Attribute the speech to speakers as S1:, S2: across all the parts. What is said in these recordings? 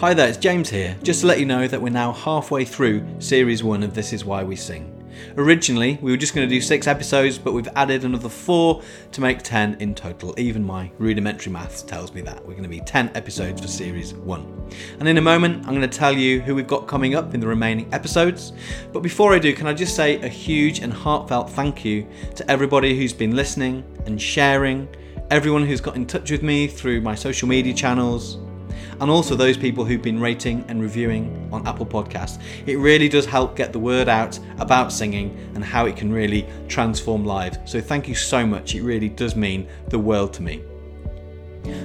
S1: Hi there, it's James here. Just to let you know that we're now halfway through Series 1 of This Is Why We Sing. Originally, we were just going to do six episodes, but we've added another four to make 10 in total. Even my rudimentary maths tells me that. We're going to be 10 episodes for Series 1. And in a moment, I'm going to tell you who we've got coming up in the remaining episodes. But before I do, can I just say a huge and heartfelt thank you to everybody who's been listening and sharing, everyone who's got in touch with me through my social media channels, and also those people who've been rating and reviewing on Apple Podcasts. It really does help get the word out about singing and how it can really transform lives. So thank you so much. It really does mean the world to me.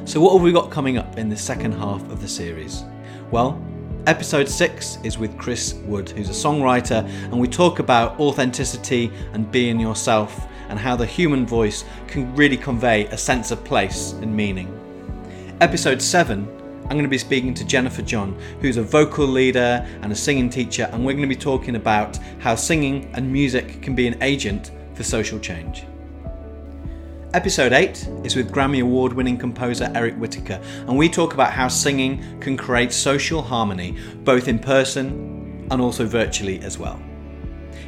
S1: So, what have we got coming up in the second half of the series? Well, Episode 6 is with Chris Wood, who's a songwriter, and we talk about authenticity and being yourself and how the human voice can really convey a sense of place and meaning. Episode 7 I'm going to be speaking to Jennifer John, who's a vocal leader and a singing teacher, and we're going to be talking about how singing and music can be an agent for social change. Episode 8 is with Grammy Award winning composer Eric Whitacre, and we talk about how singing can create social harmony, both in person and also virtually as well.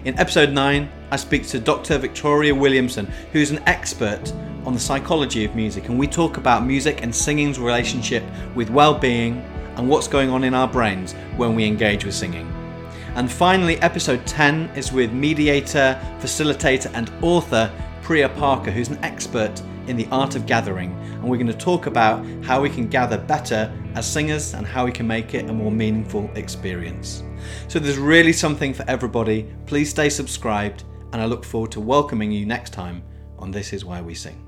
S1: In episode 9, I speak to Dr. Victoria Williamson, who's an expert on the psychology of music, and we talk about music and singing's relationship with well being and what's going on in our brains when we engage with singing. And finally, episode 10 is with mediator, facilitator, and author Priya Parker, who's an expert in the art of gathering. And we're going to talk about how we can gather better as singers and how we can make it a more meaningful experience. So there's really something for everybody. Please stay subscribed, and I look forward to welcoming you next time on This Is Why We Sing.